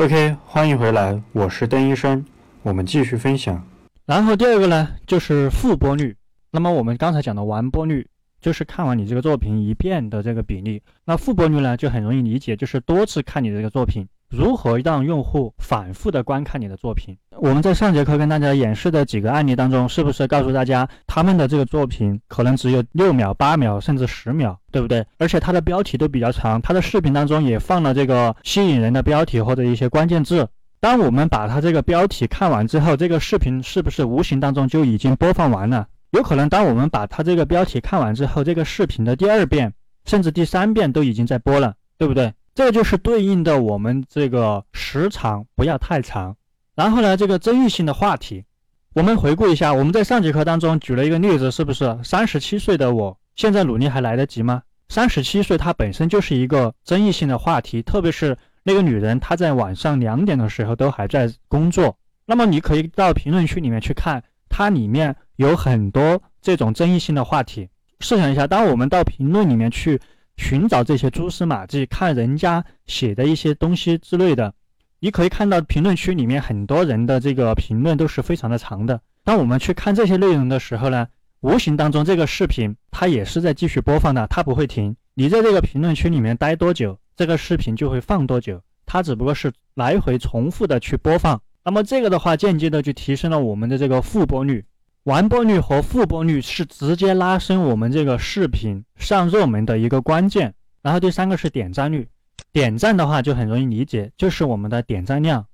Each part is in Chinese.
OK，欢迎回来，我是邓医生，我们继续分享。然后第二个呢，就是复播率。那么我们刚才讲的完播率，就是看完你这个作品一遍的这个比例。那复播率呢，就很容易理解，就是多次看你这个作品。如何让用户反复的观看你的作品？我们在上节课跟大家演示的几个案例当中，是不是告诉大家他们的这个作品可能只有六秒、八秒，甚至十秒，对不对？而且它的标题都比较长，它的视频当中也放了这个吸引人的标题或者一些关键字。当我们把它这个标题看完之后，这个视频是不是无形当中就已经播放完了？有可能，当我们把它这个标题看完之后，这个视频的第二遍甚至第三遍都已经在播了，对不对？这就是对应的我们这个时长不要太长，然后呢，这个争议性的话题，我们回顾一下，我们在上节课当中举了一个例子，是不是三十七岁的我现在努力还来得及吗？三十七岁，它本身就是一个争议性的话题，特别是那个女人，她在晚上两点的时候都还在工作。那么你可以到评论区里面去看，它里面有很多这种争议性的话题。试想一下，当我们到评论里面去。寻找这些蛛丝马迹，看人家写的一些东西之类的，你可以看到评论区里面很多人的这个评论都是非常的长的。当我们去看这些内容的时候呢，无形当中这个视频它也是在继续播放的，它不会停。你在这个评论区里面待多久，这个视频就会放多久，它只不过是来回重复的去播放。那么这个的话，间接的就提升了我们的这个复播率。完播率和复播率是直接拉升我们这个视频上热门的一个关键。然后第三个是点赞率，点赞的话就很容易理解，就是我们的点赞量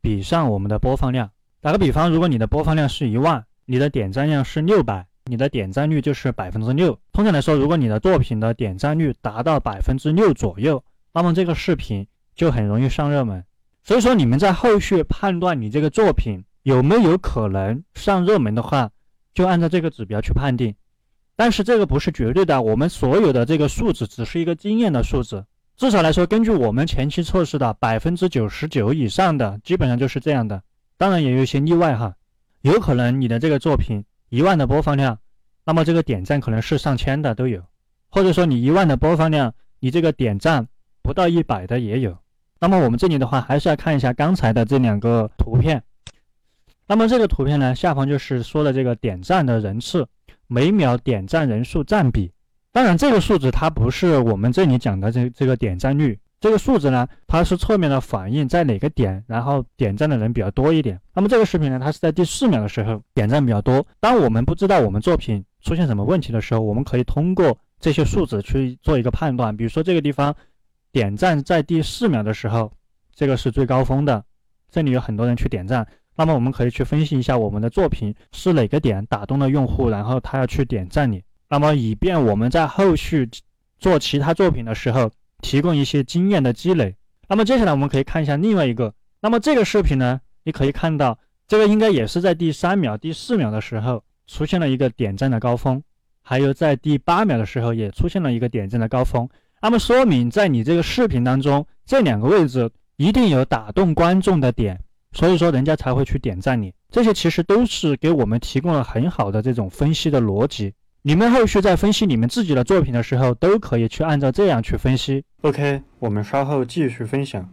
比上我们的播放量。打个比方，如果你的播放量是一万，你的点赞量是六百，你的点赞率就是百分之六。通常来说，如果你的作品的点赞率达到百分之六左右，那么这个视频就很容易上热门。所以说，你们在后续判断你这个作品。有没有可能上热门的话，就按照这个指标去判定。但是这个不是绝对的，我们所有的这个数字只是一个经验的数字。至少来说，根据我们前期测试的百分之九十九以上的，基本上就是这样的。当然也有一些例外哈，有可能你的这个作品一万的播放量，那么这个点赞可能是上千的都有，或者说你一万的播放量，你这个点赞不到一百的也有。那么我们这里的话，还是要看一下刚才的这两个图片。那么这个图片呢，下方就是说的这个点赞的人次，每秒点赞人数占比。当然，这个数字它不是我们这里讲的这这个点赞率，这个数字呢，它是侧面的反映在哪个点，然后点赞的人比较多一点。那么这个视频呢，它是在第四秒的时候点赞比较多。当我们不知道我们作品出现什么问题的时候，我们可以通过这些数字去做一个判断。比如说这个地方点赞在第四秒的时候，这个是最高峰的，这里有很多人去点赞。那么我们可以去分析一下我们的作品是哪个点打动了用户，然后他要去点赞你。那么以便我们在后续做其他作品的时候提供一些经验的积累。那么接下来我们可以看一下另外一个。那么这个视频呢，你可以看到这个应该也是在第三秒、第四秒的时候出现了一个点赞的高峰，还有在第八秒的时候也出现了一个点赞的高峰。那么说明在你这个视频当中这两个位置一定有打动观众的点。所以说，人家才会去点赞你。这些其实都是给我们提供了很好的这种分析的逻辑。你们后续在分析你们自己的作品的时候，都可以去按照这样去分析。OK，我们稍后继续分享。